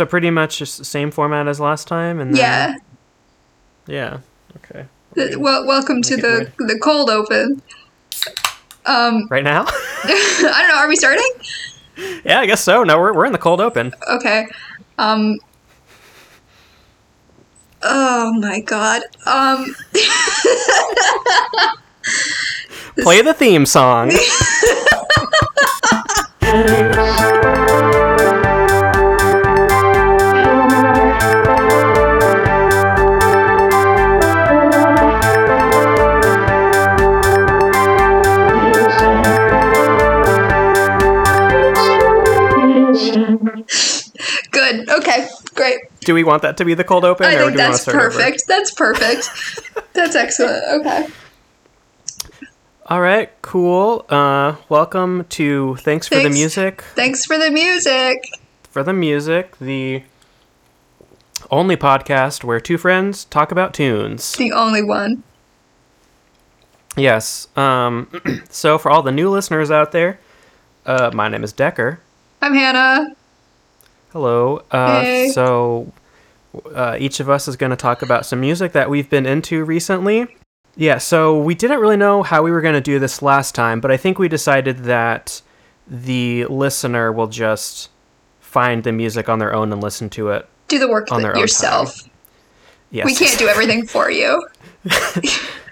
So pretty much just the same format as last time, and then, Yeah. yeah, okay. Th- Well, welcome to the the cold open. Um, Right now? I don't know. Are we starting? yeah, I guess so. No, we're we're in the cold open. Okay. Um. Oh my god. Um. Play the theme song. Great. Do we want that to be the cold open, I or think do we want to that's start over? perfect. That's perfect. that's excellent. Okay. All right, cool. Uh, welcome to Thanks for the Music. Thanks for the music. For the Music, the only podcast where two friends talk about tunes. The only one. Yes. Um, so for all the new listeners out there, uh, my name is Decker. I'm Hannah. Hello. Uh, Hey. So uh, each of us is going to talk about some music that we've been into recently. Yeah, so we didn't really know how we were going to do this last time, but I think we decided that the listener will just find the music on their own and listen to it. Do the work On their own yourself. Yes. We can't do everything for you.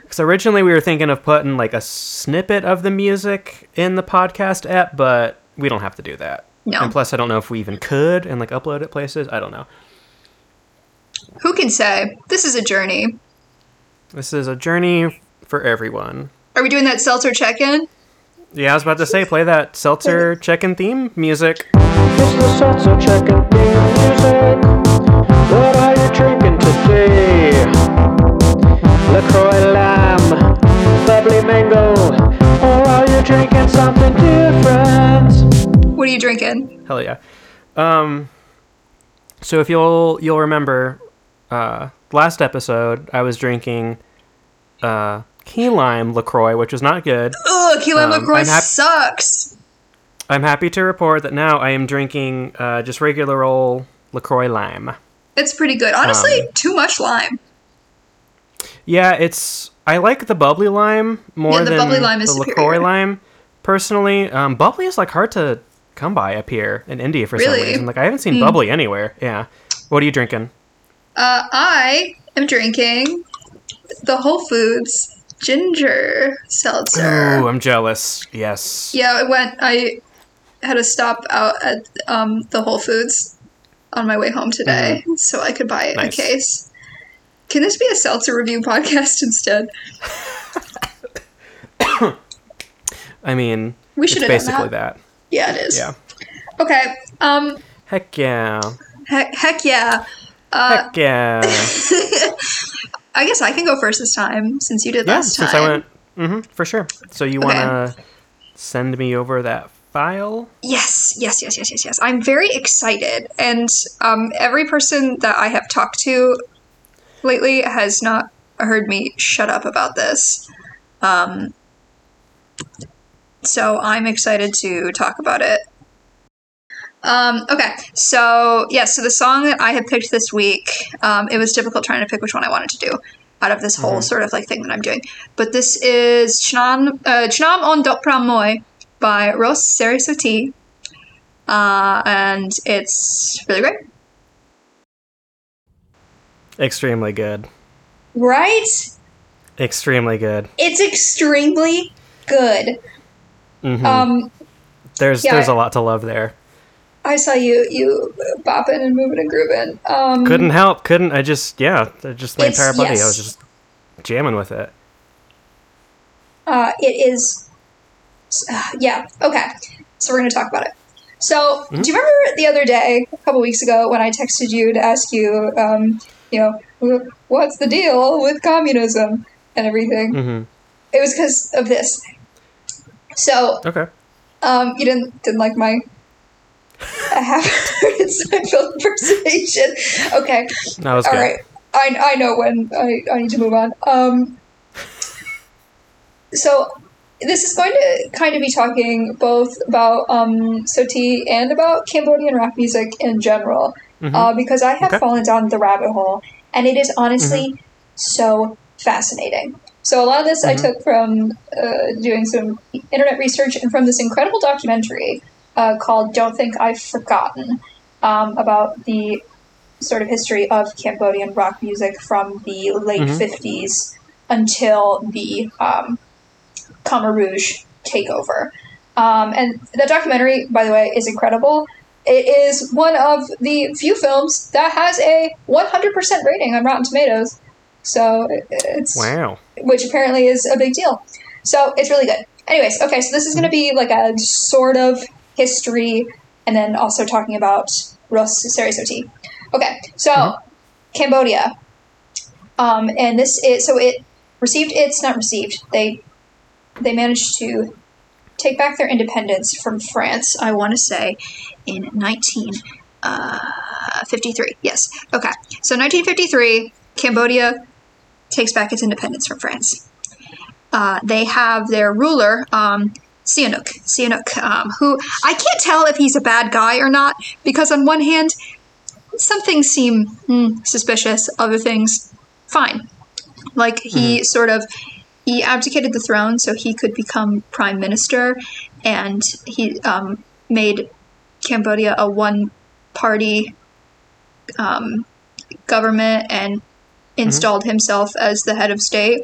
Because originally we were thinking of putting like a snippet of the music in the podcast app, but we don't have to do that. No. And plus, I don't know if we even could and like upload it places. I don't know. Who can say? This is a journey. This is a journey for everyone. Are we doing that seltzer check-in? Yeah, I was about to say, play that seltzer check-in theme music. It's the salsa checking theme music. What are you drinking today? LaCroix lime, bubbly mango, or are you drinking something different? What are you drinking? Hell yeah. Um, so if you'll you'll remember, uh, last episode I was drinking, uh, key lime Lacroix, which was not good. Ugh, key lime Um, LaCroix I'm hap- sucks. I'm happy to report that now I am drinking uh, just regular old Lacroix lime. It's pretty good. Honestly, Um, too much lime. Yeah, it's I like the bubbly lime more Yeah, the than bubbly lime is the superior. Lacroix lime. Personally, um, bubbly is like hard to come by up here in India for some reason. Like I haven't seen Hmm. bubbly anywhere. Yeah. What are you drinking? Uh, I am drinking the Whole Foods ginger seltzer. Ooh, I'm jealous. Yes. Yeah, I went. I had a stop out at um, the Whole Foods on my way home today, so I could buy Mm-hmm. Nice. a case. Can this be a seltzer review podcast instead? I mean, We should basically that. that. Yeah, it is. Yeah. Okay. Um. Heck yeah. Heck, heck yeah. Uh, Heck yeah. I guess I can go first this time since you did yeah, last time. since I went mm-hmm, for sure. So you Okay. want to send me over that file? Yes, yes, yes, yes, yes, yes. I'm very excited, and um, every person that I have talked to lately has not heard me shut up about this. Um, so I'm excited to talk about it. Um, okay, so yeah, so the song that I had picked this week, um, it was difficult trying to pick which one I wanted to do out of this whole sort of like thing that I'm doing. But this is Chnam uh, Chnam on Dopra Moy by Ros Serey Sothea. Uh, and it's really great. Extremely good. Right? Extremely good. It's extremely good. Hmm Um, there's yeah. there's a lot to love there. I saw you you bopping and moving and grooving. Um, Couldn't help. Couldn't. I just yeah. I just my entire body. I was just jamming with it. Uh, it is. Uh, yeah. Okay. So we're gonna talk about it. So Mm-hmm. do you remember the other day, a couple weeks ago, when I texted you to ask you, um, you know, what's the deal with communism and everything? hmm It was because of this. So Okay. um, you didn't didn't like my half-hearted Seinfeld impersonation. Okay. That was All good. right. I, I know when I, I need to move on. Um, so this is going to kind of be talking both about um, Soti and about Cambodian rap music in general. uh, because I have Okay. fallen down the rabbit hole, and it is honestly so fascinating. So a lot of this I took from uh, doing some internet research and from this incredible documentary uh, called "Don't Think I've Forgotten" um, about the sort of history of Cambodian rock music from the late 50s until the um, Khmer Rouge takeover. Um, and the documentary, by the way, is incredible. It is one of the few films that has a 100% rating on Rotten Tomatoes. So it's Wow. which apparently is a big deal. So it's really good. Anyways, okay, so this is going to be like a sort of history, and then also talking about Ros Serey Sothea. Okay, so Cambodia, um, and this is so it received its not received they they managed to take back their independence from France. I want to say in nineteen uh, fifty three. Yes. Okay. So nineteen fifty three, Cambodia takes back its independence from France. Uh, they have their ruler, um, Sihanouk, Sihanouk, um, who I can't tell if he's a bad guy or not, because on one hand, some things seem hmm, suspicious, other things fine. Like he sort of he abdicated the throne so he could become prime minister, and he um, made Cambodia a one-party um, government and installed himself as the head of state,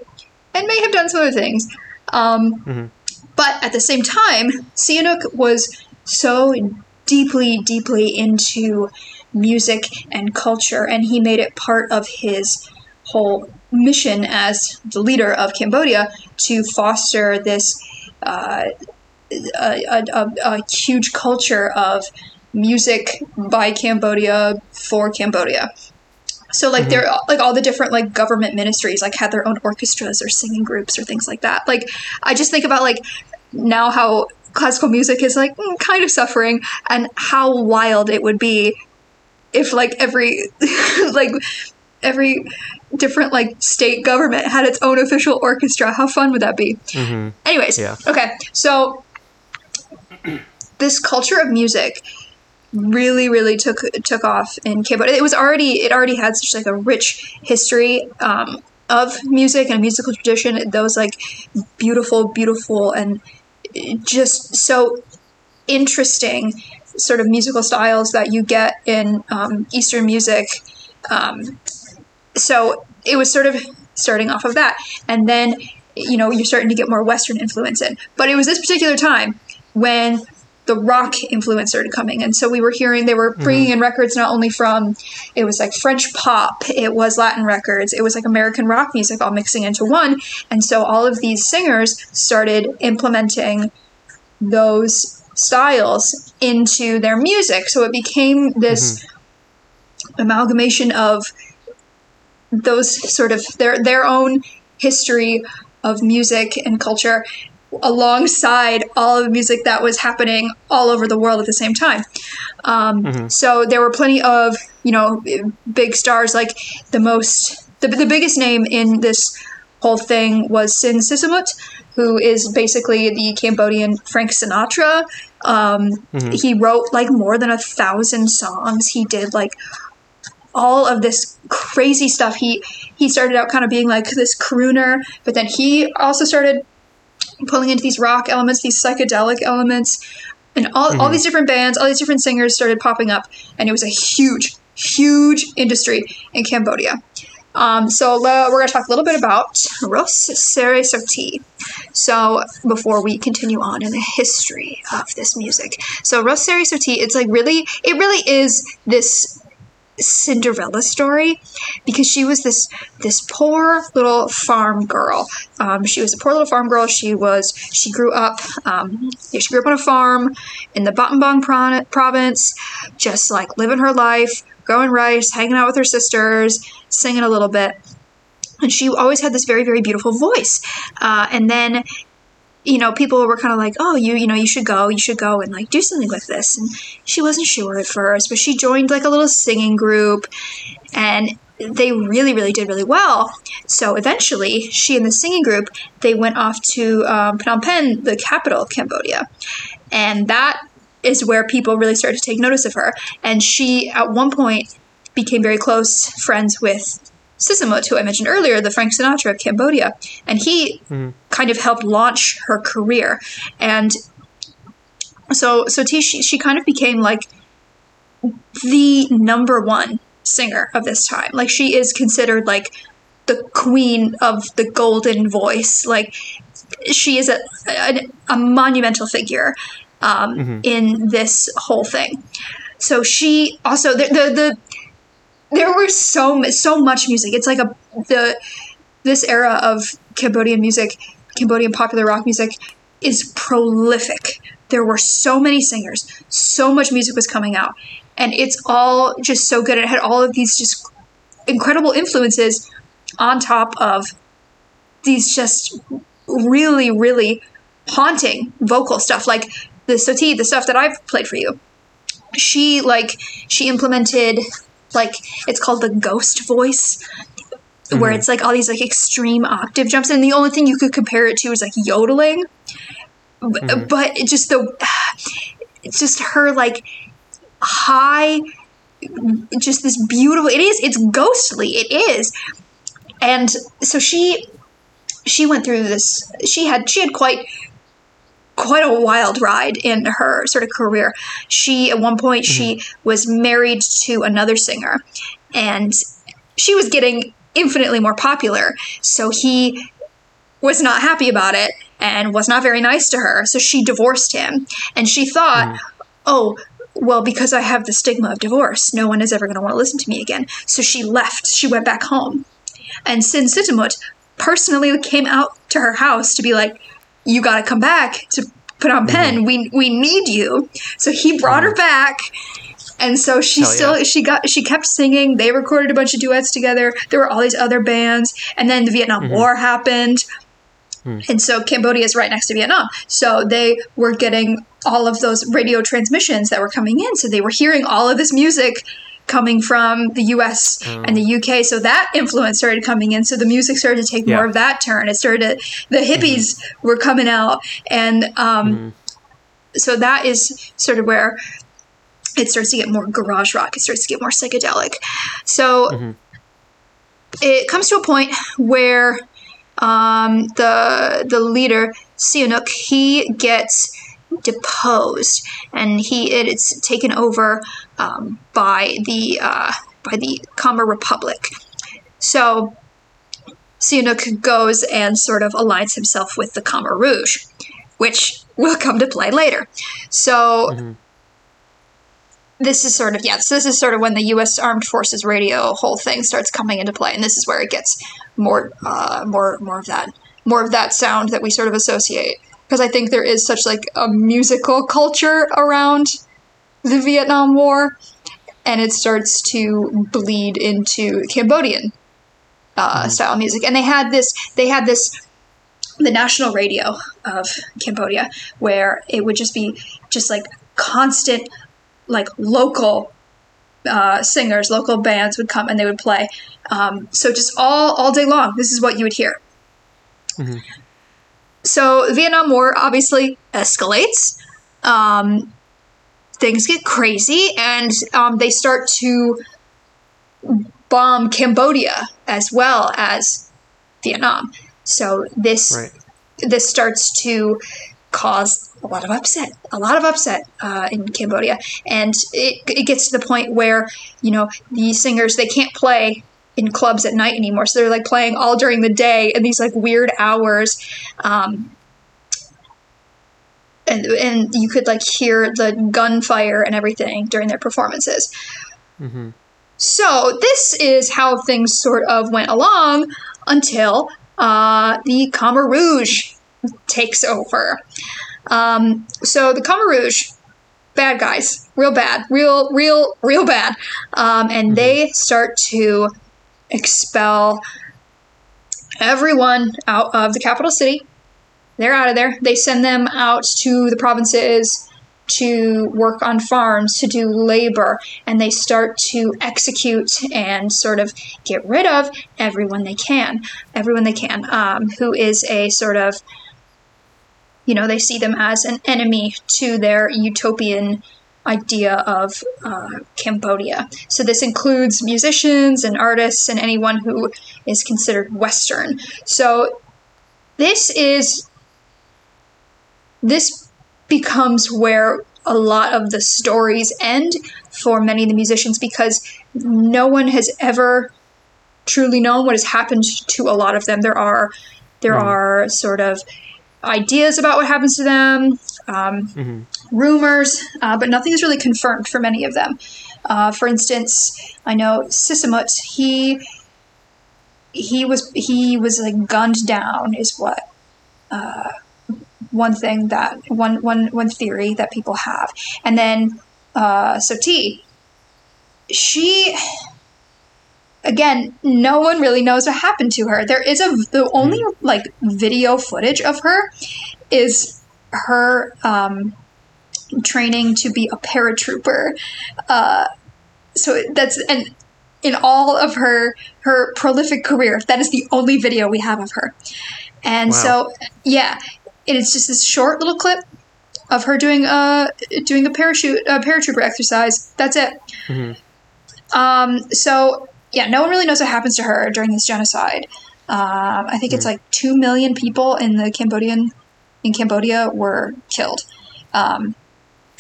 and may have done some other things. Um, But at the same time, Sihanouk was so deeply, deeply into music and culture, and he made it part of his whole mission as the leader of Cambodia to foster this uh, a, a, a huge culture of music by Cambodia for Cambodia. So like they're like all the different like government ministries like had their own orchestras or singing groups or things like that. Like I just think about like now how classical music is like mm, kind of suffering and how wild it would be if like every like every different like state government had its own official orchestra. How fun would that be? hmm Anyways, Yeah. okay, so this culture of music really, really took took off in Cambodia. It was already it already had such like a rich history um, of music and a musical tradition. Those like beautiful, beautiful, and just so interesting sort of musical styles that you get in um, Eastern music. Um, so it was sort of starting off of that, and then you know you're starting to get more Western influence in. But it was this particular time when the rock influence started coming, and so we were hearing they were mm-hmm. bringing in records not only from it was like French pop, it was Latin records, it was like American rock music all mixing into one, and so all of these singers started implementing those styles into their music. So it became this mm-hmm. amalgamation of those sort of their their own history of music and culture alongside all of the music that was happening all over the world at the same time. Um, So there were plenty of you know big stars like the most the, the biggest name in this whole thing was Sinn Sisamouth, who is basically the Cambodian Frank Sinatra. Um, He wrote like more than a thousand songs. He did like all of this crazy stuff. He he started out kind of being like this crooner, but then he also started pulling into these rock elements, these psychedelic elements, and all, all these different bands, all these different singers started popping up, and it was a huge, huge industry in Cambodia. Um, so le- we're going to talk a little bit about Ros Serey Sothea. So before we continue on in the history of this music, so Ros Serey Sothea, it's like really, it really is this Cinderella story because she was this this poor little farm girl. Um, she was a poor little farm girl. She was she grew up um, she grew up on a farm in the Battambang province, just like living her life, growing rice, hanging out with her sisters, singing a little bit. And she always had this very very beautiful voice. Uh, and then you know, people were kind of like, "Oh, you, you know, you should go, you should go and like do something with this." And she wasn't sure at first, but she joined like a little singing group, and they really, really did really well. So eventually, she and the singing group they went off to um, Phnom Penh, the capital of Cambodia, and that is where people really started to take notice of her. And she, at one point, became very close friends with Sisamouth, who I mentioned earlier, the Frank Sinatra of Cambodia. And he kind of helped launch her career. And so, so T, she, she kind of became like the number one singer of this time. Like, she is considered like the queen of the golden voice. Like, she is a, a, a monumental figure um, in this whole thing. So she also the, the the there were so so much music. It's like a the this era of Cambodian music, Cambodian popular rock music is prolific. There were so many singers, so much music was coming out, and it's all just so good. It had all of these just incredible influences on top of these just really really haunting vocal stuff like the soti the stuff that i've played for you she like she implemented like it's called the ghost voice where mm-hmm. it's like all these like extreme octave jumps and the only thing you could compare it to is like yodeling. B- mm-hmm. but it just the it's just her like high just this beautiful it is it's ghostly it is. And so she she went through this she had she had quite quite a wild ride in her sort of career. She at one point mm-hmm. she was married to another singer and she was getting infinitely more popular so he was not happy about it and was not very nice to her so she divorced him. And she thought mm. oh well because i have the stigma of divorce no one is ever going to want to listen to me again. So she left. She went back home. And Sinn Sisamouth personally came out to her house to be like, "You got to come back to Phnom Penh. Mm-hmm. We we need you." So he brought her mm-hmm. back, and so she Hell still yeah. she got she kept singing. They recorded a bunch of duets together. There were all these other bands, and then the Vietnam mm-hmm. War happened. Mm. And so Cambodia is right next to Vietnam. So they were getting all of those radio transmissions that were coming in. So they were hearing all of this music coming from the US and the UK. So that influence started coming in. So the music started to take Yeah. more of that turn. It started, the hippies were coming out. And um, so that is sort of where it starts to get more garage rock. It starts to get more psychedelic. So it comes to a point where um, the the leader Sihanouk he gets deposed, and he it, it's taken over um, by the uh, by the Khmer Republic. So Sihanouk goes and sort of aligns himself with the Khmer Rouge, which will come to play later. So this is sort of yeah so this is sort of when the u.s armed forces radio whole thing starts coming into play and this is where it gets more uh, more more of that more of that sound that we sort of associate because i think there is such like a musical culture around the vietnam war and it starts to bleed into cambodian uh, style music and they had this they had this the national radio of cambodia where it would just be just like constant like local uh, singers, local bands would come and they would play. Um, so just all all day long, this is what you would hear. So Vietnam War obviously escalates. Um, things get crazy, and um, they start to bomb Cambodia as well as Vietnam. So this Right. this starts to cause a lot of upset, a lot of upset uh, in Cambodia, and it, it gets to the point where you know these singers they can't play in clubs at night anymore, so they're like playing all during the day in these like weird hours. Um, and, and you could like hear the gunfire and everything during their performances. So this is how things sort of went along until uh, the Khmer Rouge takes over. Um, so the Khmer Rouge, bad guys, real bad, real, real, real bad, um, and they start to expel everyone out of the capital city. They're out of there. They send them out to the provinces to work on farms, to do labor, and they start to execute and sort of get rid of everyone they can, everyone they can, um, who is a sort of you know, they see them as an enemy to their utopian idea of uh, Cambodia. So this includes musicians and artists and anyone who is considered Western. So this is this becomes where a lot of the stories end for many of the musicians because no one has ever truly known what has happened to a lot of them. There are there are sort of ideas about what happens to them, um, rumors, uh, but nothing is really confirmed for many of them. Uh, for instance, I know Sisamouth. He he was he was like gunned down, is what uh, one thing that one one one theory that people have, and then uh, Soti. She again, no one really knows what happened to her. There is a the only like video footage of her is her um, training to be a paratrooper. Uh, so that's and in all of her her prolific career, that is the only video we have of her. And Wow. so yeah, it is just this short little clip of her doing a doing a parachute a paratrooper exercise. That's it. Um, so yeah, no one really knows what happens to her during this genocide. Um, I think it's like two million people in the Cambodian in Cambodia were killed, um,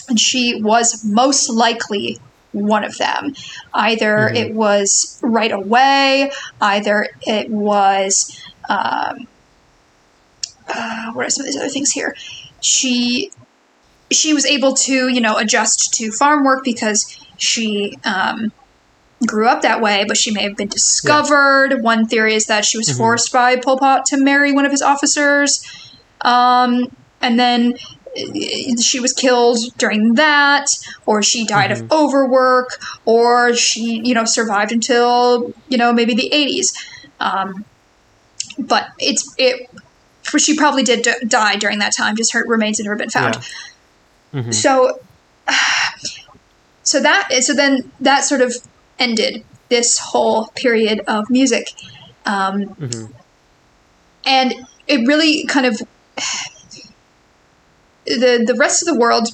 and she was most likely one of them. Either it was right away, either it was. Um, uh, what are some of these other things here? She she was able to you know adjust to farm work because she um, grew up that way, but she may have been discovered. One theory is that she was forced by Pol Pot to marry one of his officers, um, and then uh, she was killed during that, or she died of overwork, or she you know survived until you know maybe the eighties. Um, but it's it. For she probably did d- die during that time. Just her remains had never been found. So, so that so then that sort of ended this whole period of music, um, and it really kind of the the rest of the world,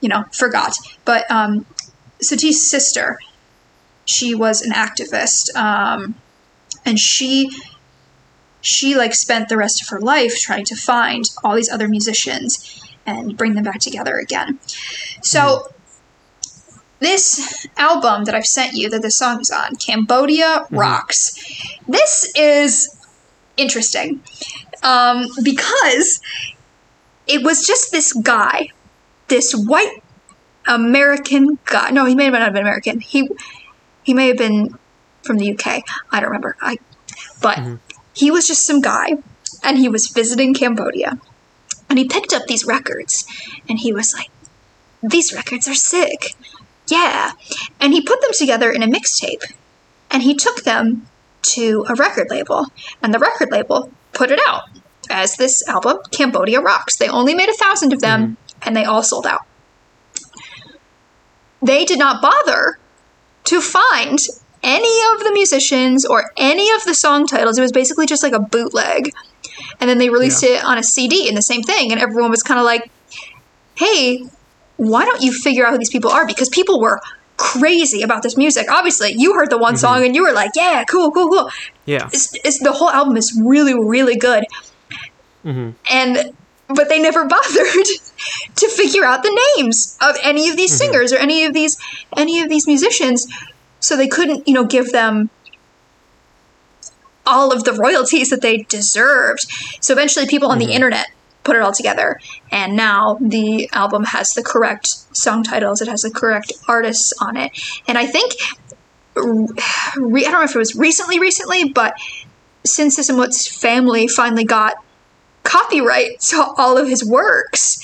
you know, forgot. But um, Sati's sister, she was an activist, um, and she she like spent the rest of her life trying to find all these other musicians and bring them back together again. So hmm. this album that I've sent you that the song is on, Cambodia hmm. Rocks. This is interesting um, because it was just this guy, this white American guy. No, he may have not been American. He he may have been from the UK. I don't remember. I but mm-hmm. He was just some guy and he was visiting Cambodia. And he picked up these records and he was like, These records are sick. Yeah. And he put them together in a mixtape and he took them to a record label. And the record label put it out as this album, Cambodia Rocks. They only made a thousand of them mm-hmm. and they all sold out. They did not bother to find any of the musicians or any of the song titles. It was basically just like a bootleg. And then they released it on a CD and the same thing. And everyone was kind of like, hey, why don't you figure out who these people are? Because people were crazy about this music. Obviously, you heard the one mm-hmm. song and you were like, yeah, cool, cool, cool. Yeah. It's, it's, the whole album is really, really good. Mm-hmm. And but they never bothered to figure out the names of any of these mm-hmm. singers or any of these any of these musicians so they couldn't you know give them all of the royalties that they deserved. So eventually people on the mm-hmm. internet put it all together and now the album has the correct song titles. It has the correct artists on it. And i think re- i don't know if it was recently recently but since Sisamouth's family finally got copyright to all of his works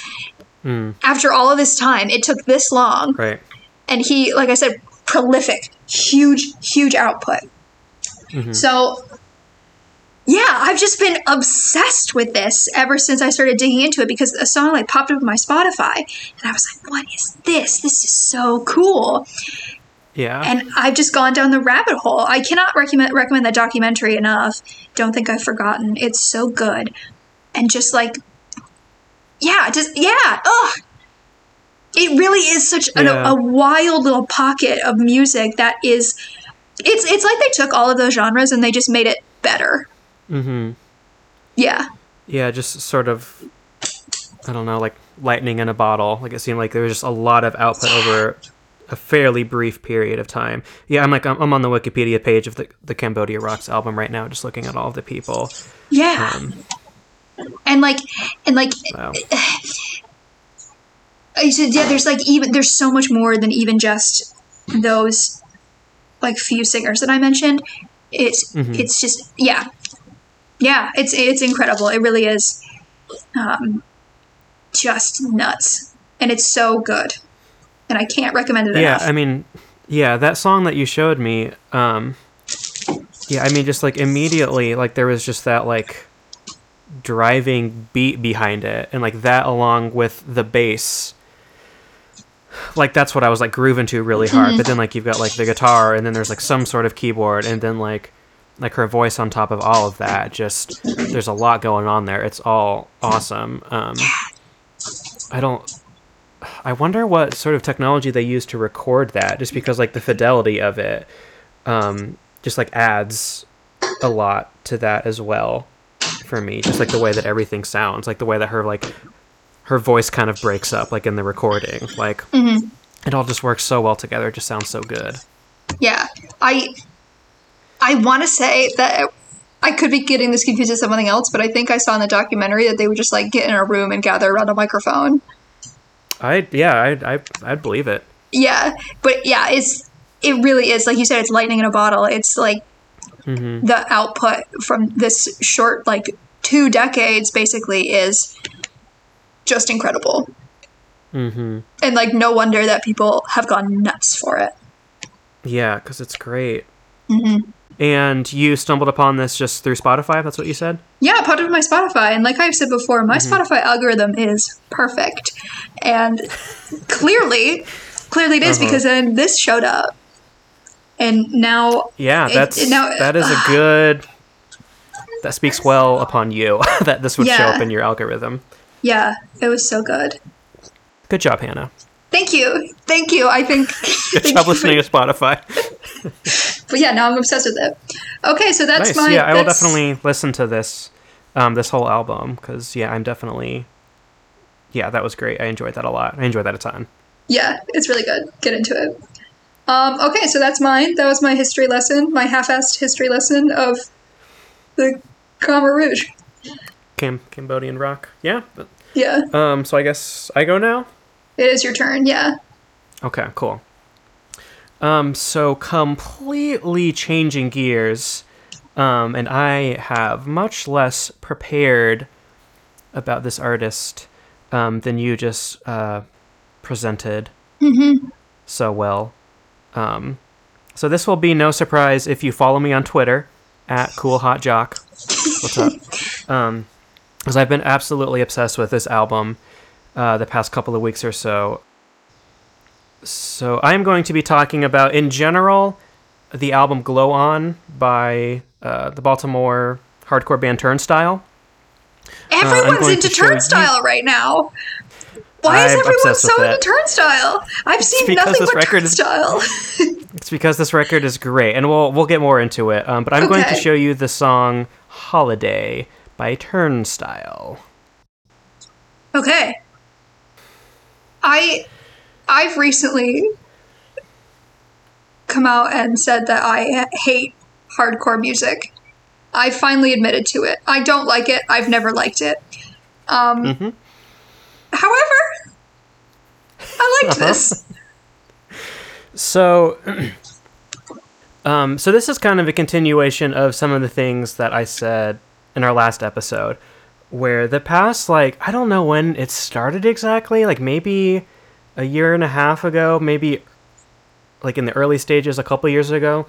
mm. after all of this time it took this long. Right. and he like i said prolific huge huge output mm-hmm. so yeah i've just been obsessed with this ever since i started digging into it because a song like popped up on my spotify and i was like what is this this is so cool Yeah. and I've just gone down the rabbit hole. I cannot recommend recommend that documentary enough. Don't think I've forgotten. It's so good, and just like yeah, just yeah. Ugh. It really is such an, Yeah. a, wild little pocket of music that is. It's it's like they took all of those genres and they just made it better. Mm-hmm. Yeah. Yeah, just sort of, I don't know, like lightning in a bottle. Like it seemed like there was just a lot of output over a fairly brief period of time. Yeah, I'm like I'm, I'm on the Wikipedia page of the the Cambodia Rocks album right now, just looking at all the people. Yeah. Um, and like and like wow. I said, yeah, there's like even there's so much more than even just those like few singers that I mentioned. It's Mhm. it's just yeah, yeah. It's it's incredible. It really is, um, just nuts, and it's so good, and I can't recommend it Yeah, enough. I mean, yeah, that song that you showed me. Um, yeah, I mean, just like immediately, like there was just that like driving beat behind it, and like that along with the bass. Like that's what I was like grooving to really hard, but then like you've got like the guitar, and then there's like some sort of keyboard, and then like like her voice on top of all of that. Just there's a lot going on there. It's all awesome. Um, I don't. I wonder what sort of technology they use to record that, just because like the fidelity of it, um, just like adds a lot to that as well for me. Just like the way that everything sounds, like the way that her like her voice kind of breaks up, like in the recording, like it all just works so well together. It just sounds so good. yeah, I I want to say that. I could be getting this confused with something else, but I think I saw in the documentary that they would just like get in a room and gather around a microphone. I yeah, I I I'd believe it. Yeah, but yeah, it's it really is like you said. It's lightning in a bottle. It's like hmm the output from this short like two decades basically is just incredible, hmm and like no wonder that people have gone nuts for it. Yeah, because it's great. Mm-hmm. And you stumbled upon this just through Spotify. That's what you said. Yeah, part of my Spotify, and like I've said before, my Spotify algorithm is perfect, and clearly, clearly it is Uh-huh. because then this showed up, and now Yeah, It- that's it- now- that is a good. That speaks well upon you that this would show up in your algorithm. Yeah, it was so good. Good job, Hannah. Thank you, thank you. I think. Good job listening to Spotify. But yeah, now I'm obsessed with it. Okay, so that's nice. my. yeah, I will definitely listen to this, um, this whole album because yeah, I'm definitely. Yeah, that was great. I enjoyed that a lot. I enjoyed that a ton. Yeah, it's really good. Get into it. Um, okay, so that's mine. That was my history lesson, my half-assed history lesson of the Khmer Rouge. Cam- Cambodian rock. Yeah. Yeah, Um. So I guess I go now. it is your turn. Yeah. Okay, cool. Um, so completely changing gears, um, and I have much less prepared about this artist um, than you just uh, presented so well. Um, so this will be no surprise if you follow me on Twitter at coolhotjock. What's up? Um, because I've been absolutely obsessed with this album uh, the past couple of weeks or so. So I'm going to be talking about, in general, the album "Glow On" by uh, the Baltimore hardcore band Turnstile. Everyone's going into to show you- Turnstile right now. Why is I'm everyone so into. Turnstile? I've seen nothing this but record is- Turnstile. It's because this record is great, and we'll we'll get more into it. Um, but I'm going to show you the song "Holiday" by Turnstile. okay. I I've recently come out and said that I hate hardcore music. I finally admitted to it. I don't like it. I've never liked it. Um, Mhm. However, I liked Uh-huh. this. So, um, so this is kind of a continuation of some of the things that I said in our last episode, where the past, like, I don't know when it started exactly, like maybe a year and a half ago, maybe like in the early stages, a couple years ago,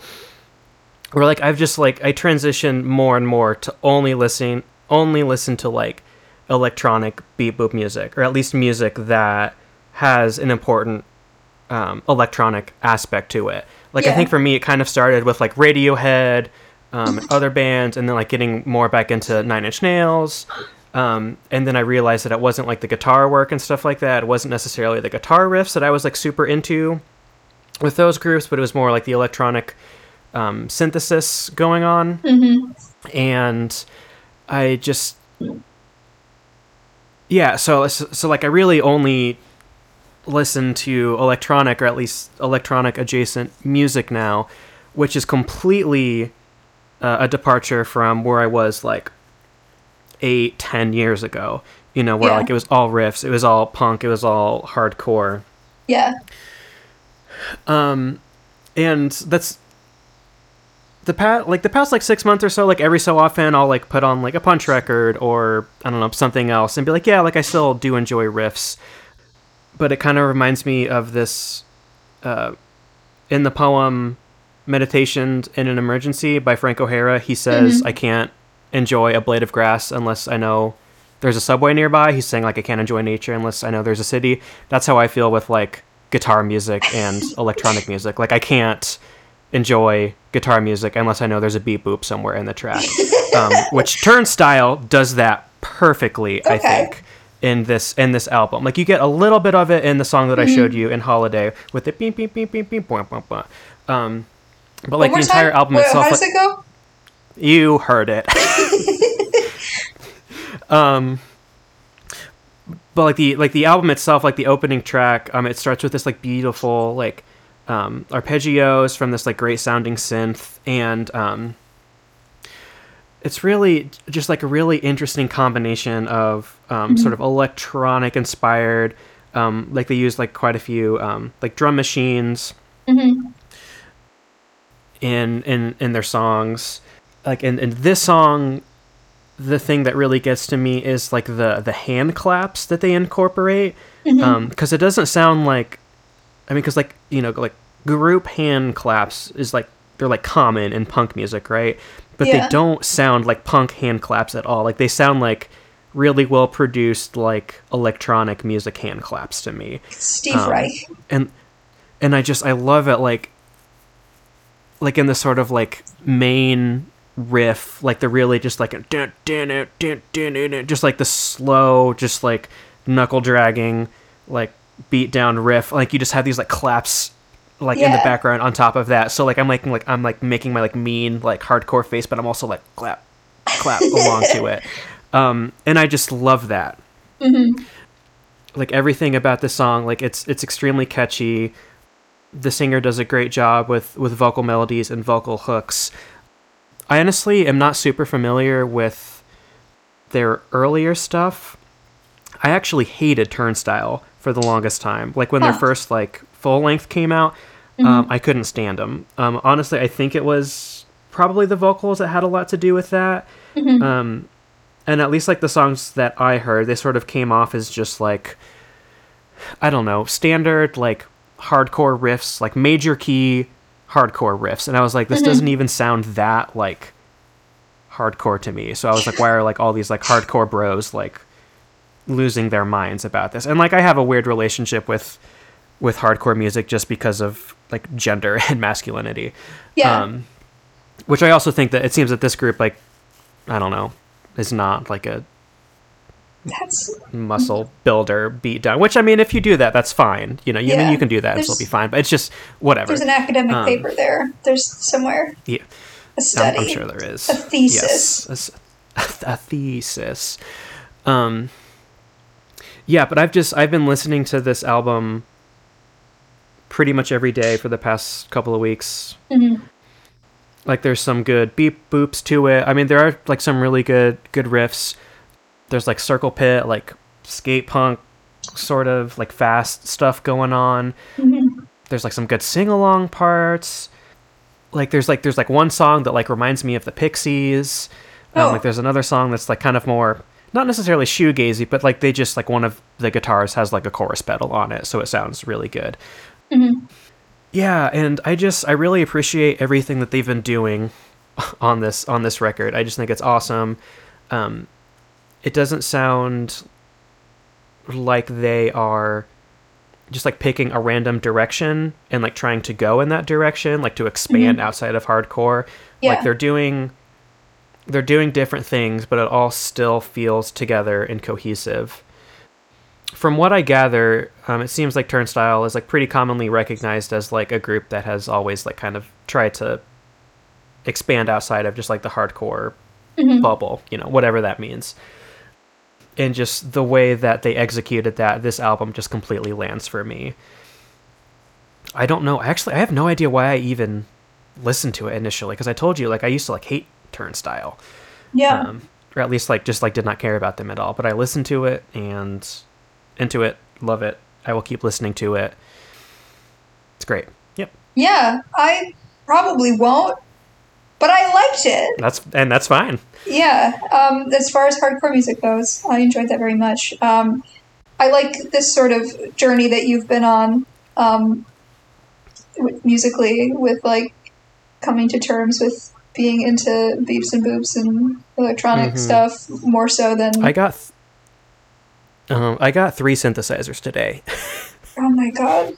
where like I've just like I transitioned more and more to only listening only listen to like electronic beat boop music, or at least music that has an important um, electronic aspect to it. Like I think for me, it kind of started with like Radiohead, um, other bands, and then like getting more back into Nine Inch Nails, Um, and then I realized that it wasn't like the guitar work and stuff like that. It wasn't necessarily the guitar riffs that I was like super into with those groups, but it was more like the electronic um, synthesis going on. And I just, yeah. So so like I really only listen to electronic or at least electronic adjacent music now, which is completely uh, a departure from where I was like eight, ten years ago. You know, where Yeah. like it was all riffs, it was all punk, it was all hardcore, Yeah. um, and that's the past like the past like six months or so. Like every so often, I'll like put on like a punch record or I don't know something else and be like, yeah, like I still do enjoy riffs, but it kind of reminds me of this uh, in the poem "Meditation in an Emergency" by Frank O'Hara. He says, "I can't enjoy a blade of grass unless I know." There's a subway nearby. He's saying like I can't enjoy nature unless I know there's a city. That's how I feel with like guitar music and electronic music. Like I can't enjoy guitar music unless I know there's a beep boop somewhere in the track. Um, which Turnstile does that perfectly, I think, in this in this album. Like you get a little bit of it in the song that I showed you in Holiday with the beep beep beep beep beep boom boom boom. Um, but like the entire time? album Wait, itself, How does like- it go? you heard it. um but like the like the album itself, like the opening track, um it starts with this like beautiful like um arpeggios from this like great sounding synth and um it's really just like a really interesting combination of um, sort of electronic inspired um, like they use like quite a few um, like drum machines in in in their songs. Like in, in this song the thing that really gets to me is like the the hand claps that they incorporate. Because it doesn't sound like i mean because like you know like group hand claps is like they're like common in punk music right? But Yeah. they don't sound like punk hand claps at all. Like they sound like really well produced like electronic music hand claps to me. Steve Um, Reich. and and I just I love it. Like like in the sort of like main riff like the really just like a dun, dun, dun, dun, dun, dun, dun, just like the slow just like knuckle dragging like beat down riff. Like you just have these like claps like in the background on top of that. So like I'm making like I'm like making my like mean like hardcore face but I'm also like clap clap along to it. Um and I just love that. Like everything about the song like it's it's extremely catchy the singer does a great job with with vocal melodies and vocal hooks. I honestly am not super familiar with their earlier stuff. I actually hated turnstile for the longest time. Like when their first like full length came out um, i couldn't stand them um, honestly i think it was probably the vocals that had a lot to do with that. Um, and at least like the songs that I heard, they sort of came off as just like I don't know, standard like hardcore riffs, like major key hardcore riffs. And I was like, this doesn't even sound that like hardcore to me. So I was like, why are like all these like hardcore bros like losing their minds about this? And like I have a weird relationship with with hardcore music just because of like gender and masculinity. Yeah. Um, which I also think that it seems that this group, like, I don't know, is not like a That's muscle builder beat down. Which I mean, if you do that, that's fine. You know, you, I mean, you can do that still be fine. But it's just whatever. there's an academic Um, paper there. There's somewhere yeah, a I'm, study. I'm sure there is A thesis. Yes, a a, thesis. Um. Yeah, but I've just I've been listening to this album pretty much every day for the past couple of weeks. Mm-hmm. Like there's some good beep boops to it. I mean, there are like some really good good riffs. There's like circle pit, like skate punk, sort of like fast stuff going on. There's like some good sing along parts. Like there's like there's like one song that like reminds me of the Pixies. Um, Oh. Like there's another song that's like kind of more not necessarily shoegazy, but like they just like one of the guitars has like a chorus pedal on it, so it sounds really good. Yeah, and I just I really appreciate everything that they've been doing on this on this record. I just think it's awesome. Um, it doesn't sound like they are just like picking a random direction and like trying to go in that direction, like to expand outside of hardcore. Yeah. Like they're doing they're doing different things, but it all still feels together and cohesive. From what I gather, um, it seems like Turnstile is like pretty commonly recognized as like a group that has always like kind of tried to expand outside of just like the hardcore bubble, you know, whatever that means. And just the way that they executed that, this album just completely lands for me. I don't know. Actually, I have no idea why I even listened to it initially because I told you like I used to like hate Turnstile, Yeah. um, or at least like just like did not care about them at all. But I listened to it and into it, love it. I will keep listening to it. It's great. Yep, yeah. I probably won't, but I liked it. that's and that's fine. Yeah. Um, as far as hardcore music goes, I enjoyed that very much. Um, I like this sort of journey that you've been on um, w- musically, with like coming to terms with being into beeps and boops and electronic Mhm. stuff more so than. I got. Th- um, I got three synthesizers today. oh my god,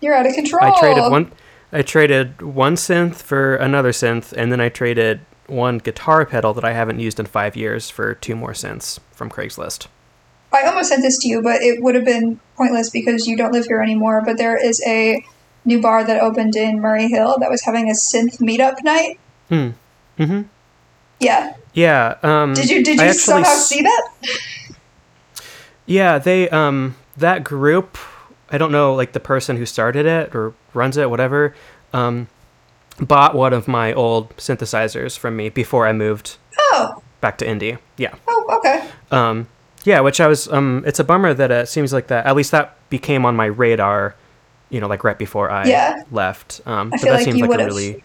you're out of control. I traded one. I traded one synth for another synth, and then I traded one guitar pedal that I haven't used in five years for two more synths from Craigslist. I almost sent this to you, but it would have been pointless because you don't live here anymore. But there is a new bar that opened in Murray Hill that was having a synth meetup night. Hmm. Mm-hmm. Yeah. Yeah. Um, Did you did you somehow s- see that? Yeah, they um that group. I don't know, like the person who started it or runs it, whatever. Um, bought one of my old synthesizers from me before I moved Oh. back to Indy. Yeah. Oh, okay. Um, yeah, which I was. Um, it's a bummer that it seems like that. At least that became on my radar. You know, like right before I Yeah. left. Um, I but feel that like seems you like really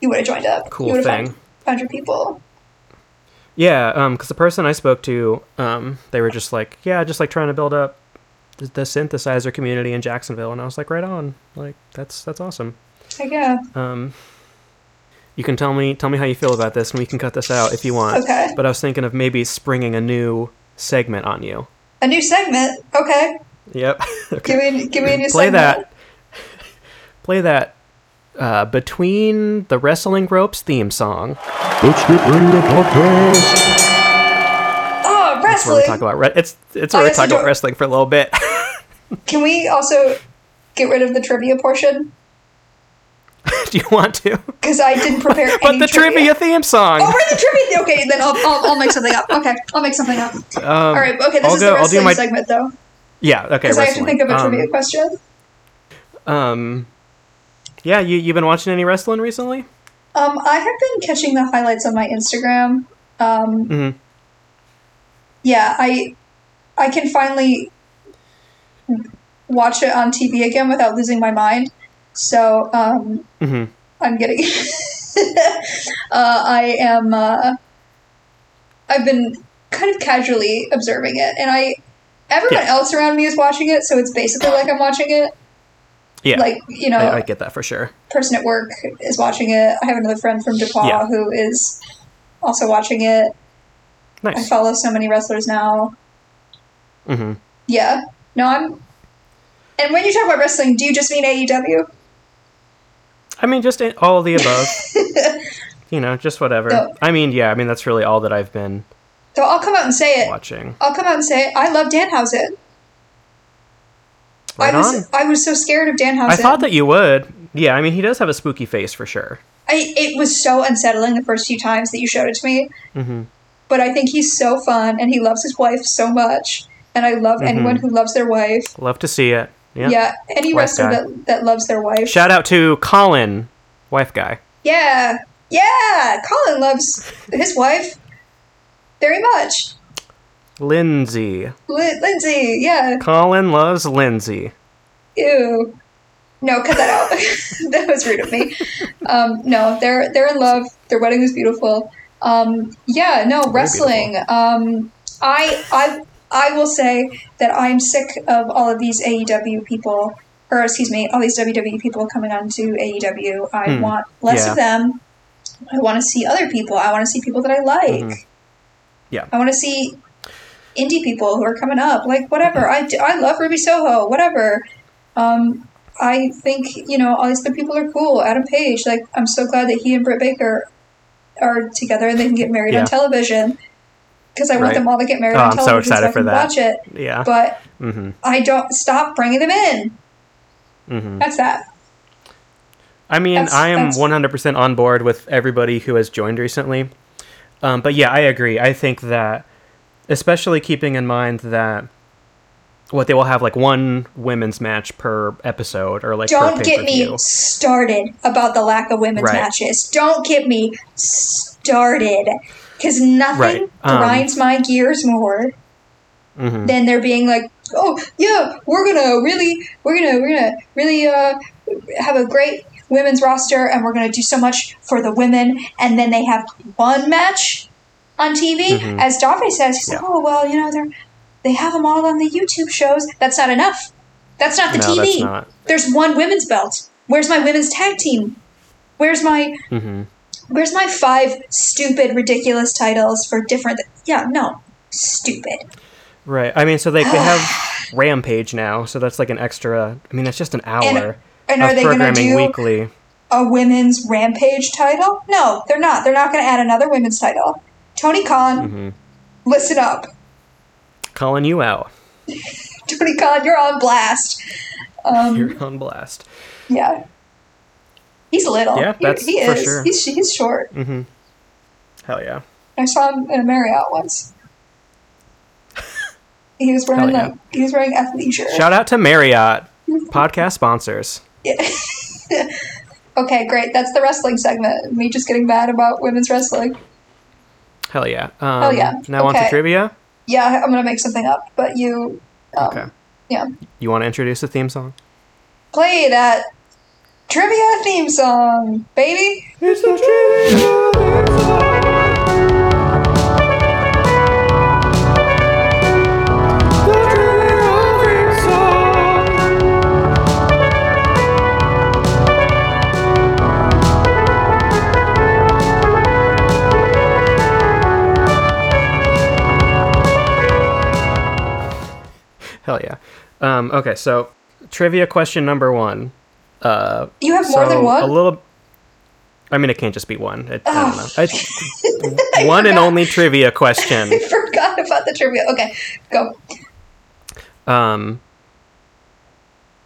You would have joined up. cool you thing. Found, found your people. Yeah, um, because the person I spoke to, um, they were just like, yeah, just like trying to build up the, the synthesizer community in Jacksonville, and I was like, right on, like that's that's awesome. I guess. Um, you can tell me tell me how you feel about this, and we can cut this out if you want. Okay. But I was thinking of maybe springing a new segment on you. A new segment. Okay. Yep. okay. Give me give me a new Play segment. that. Play that. Uh, between the wrestling ropes theme song, Let's get ready to podcast. Oh, where we wrestling. talk about re- it's it's I we talk about wrestling for a little bit. Can we also get rid of the trivia portion? Do you want to? Because I didn't prepare But the trivia theme song. Oh, we're the trivia. Okay, then I'll, I'll, I'll make something up. Okay, I'll make something up. Um, All right. Okay, this I'll is go- the wrestling my- segment though, Yeah. Okay. because I have to think of a Um, trivia question. Um, yeah, you you been watching any wrestling recently? Um, I have been catching the highlights on my Instagram. Um, Mhm. Yeah, I I can finally watch it on TV again without losing my mind. So um, hmm I'm getting. uh, I am. Uh, I've been kind of casually observing it, and I. Everyone Yeah. else around me is watching it, so it's basically like I'm watching it. Yeah, Like you know, I, I get that for sure. person at work is watching it. I have another friend from DePaul Yeah. who is also watching it. I follow so many wrestlers now. hmm Yeah. No, I'm. And when you talk about wrestling, do you just mean AEW? I mean, just all of the above. you know, just whatever. No. I mean, yeah. I mean, that's really all that I've been So I'll come out and say it. watching. I'll come out and say it. I love Danhausen. Right I was on. I was so scared of Danhausen. I thought that you would. Yeah, I mean, he does have a spooky face for sure. I, it was so unsettling the first few times that you showed it to me. hmm But I think he's so fun and he loves his wife so much. And I love anyone who loves their wife. Love to see it. Yeah. Yeah, any Wife wrestler guy. that, that loves their wife. Shout out to Colin, wife guy. Yeah, yeah. Colin loves his wife very much. Lindsay. Li- Lindsay, yeah. Colin loves Lindsay. Ew. No, cut that out. that was rude of me. Um, no, they're they're in love. Their wedding was beautiful. Um, yeah, no wrestling. Um, I I I will say that I'm sick of all of these AEW people, or excuse me, all these WWE people coming on to AEW. I Hmm. want less Yeah. of them. I want to see other people. I want to see people that I like. Mhm. Yeah. I want to see indie people who are coming up. Like whatever. I. I love Ruby Soho. Whatever. Um, I think you know all these other people are cool. Adam Page. Like I'm so glad that he and Britt Baker are together and they can get married Yeah. on television. Because I want them all to get married Oh, on I'm so television excited I for that. watch it. Yeah. But mm-hmm. I don't stop bringing them in. Mm-hmm. That's that. I mean, That's- I am that's- 100% on board with everybody who has joined recently. Um, but yeah, I agree. I think that, especially keeping in mind that what they will have like one women's match per episode or like per Don't get me started about the lack of women's Right. matches. Don't get me started. Because nothing Right. Um, grinds my gears more Mhm. than there being like, oh yeah, we're gonna really, we're gonna, we're gonna really uh, have a great women's roster, and we're gonna do so much for the women, and then they have one match on TV. Mhm. As Davi says, he's like, oh well, you know they're they have them all on the YouTube shows. That's not enough. That's not the No, TV. not. There's one women's belt. Where's my women's tag team? Where's my mm-hmm. Where's my five stupid, ridiculous titles for different? yeah, no, stupid. Right. I mean, so they, they have Rampage now, so that's like an extra. I mean, that's just an hour And of are they going to programming do weekly. a women's rampage title? No, they're not. They're not going to add another women's title. Tony Khan, hmm listen up. Calling you out. Tony Khan, you're on blast. Um, You're on blast. yeah. He's little. Yeah, He- that's he, for is. sure. He's, he's short. hmm Hell yeah. I saw him in a Marriott once. He was wearing yeah. like he was wearing athleisure. Shout out to Marriott, podcast sponsors. Yeah. Okay, great. That's the wrestling segment. Me just getting mad about women's wrestling. Hell yeah. Um, Hell yeah. Now on to trivia. Yeah, I'm gonna make something up, but you, um, Okay. yeah, You want to introduce the theme song? play that trivia theme song, baby. It's the trivia. Hell yeah. Um, okay, so trivia question number one. Uh, You have more than one. A little. I mean, it can't just be one. It, I don't know. Oh. I, one and only trivia question. I forgot about the trivia. Okay, go. Um,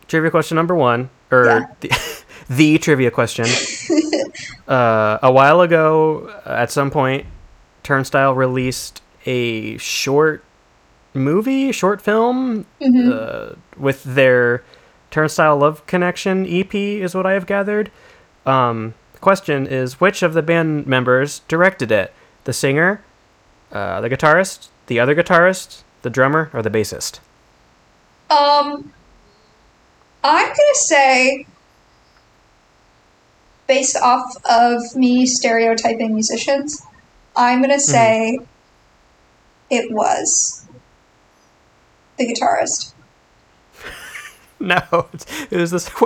trivia question number one, or Yeah. the, the trivia question. uh, a while ago, at some point, Turnstile released a short movie, short film, Mm-hmm. uh, with their Turnstile Love Connection EP, is what I have gathered. Um, the question is which of the band members directed it? The singer, uh, the guitarist, the other guitarist, the drummer, or the bassist? Um, I'm gonna say, based off of me stereotyping musicians, I'm gonna say it was the guitarist. No, it was this.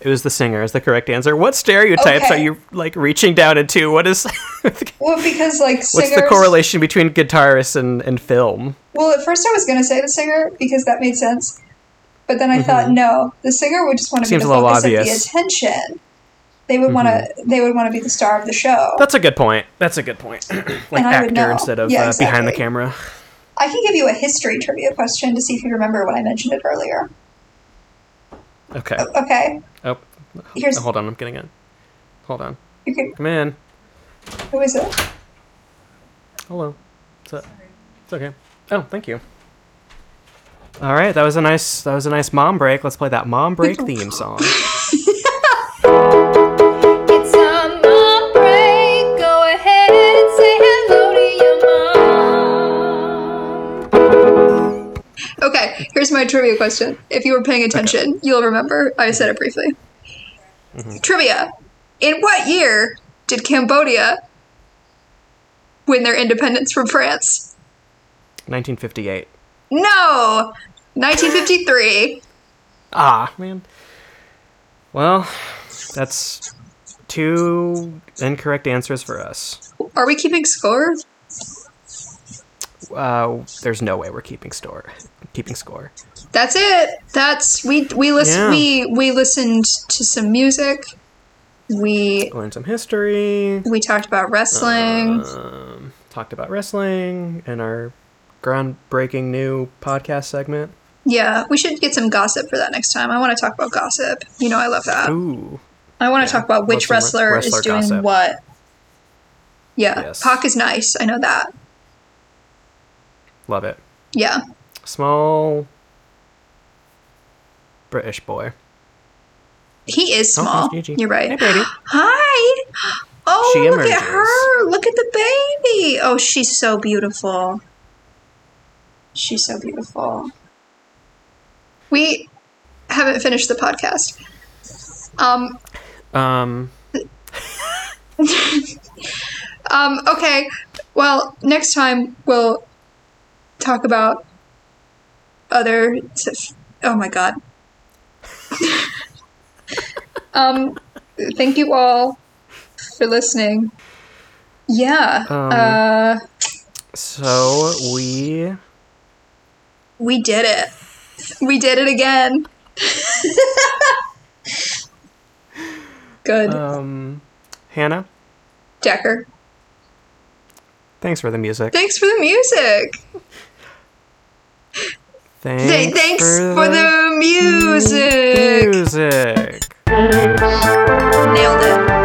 It was the singer. Is the correct answer? What stereotypes Okay. are you like reaching down into? What is? Well, because like what's the correlation between guitarists and, and film? Well, at first I was gonna say the singer because that made sense, but then I thought no, the singer would just want to be Mm-hmm. The focus of the. Mm-hmm. attention. They would want to. They would want to be the star of the show. That's a good point. That's a good point. like actor instead of Yeah, uh, behind the camera. I can give you a history trivia question to see if you remember when I mentioned it earlier. Okay. Okay, Oh, here's hold on. I'm getting it. Hold on. you can, Come in. who is it? Hello. What's up? It's okay. Oh, thank you. All right, that was a nice that was a nice mom break. Let's play that mom break theme song. My trivia question. If you were paying attention, you'll remember I said it briefly. Trivia: In what year did Cambodia win their independence from France? 1958. No, 1953. Ah, man. Well, that's two incorrect answers for us. Are we keeping score? Uh, there's no way we're keeping store. Keeping score. That's it. That's we we listen Yeah. we we listened to some music We Learned some history. we talked about wrestling. Um, talked about wrestling and our groundbreaking new podcast segment. yeah, we should get some gossip for that next time. I want to talk about gossip. You know, I love that. Ooh. I want to Yeah, talk about which wrestler, wrestler is doing gossip. what. Yeah, Yes. Pac is nice. I know that. Love it. Yeah. Small British boy. He is Oh, small. Gigi. You're right. Hey, baby. Hi. Oh, She look at her. Look at the baby. Oh, she's so beautiful. She's so beautiful. We haven't finished the podcast. Um, Um, um, okay. Well, next time we'll talk about other. Oh my god. um, thank you all for listening. Yeah. Um, uh, so we we did it. We did it again. Good. um Hannah, Decker. thanks for the music. Thanks for the music. Thanks, Th- thanks for, for, the, the music. Music. Nailed it.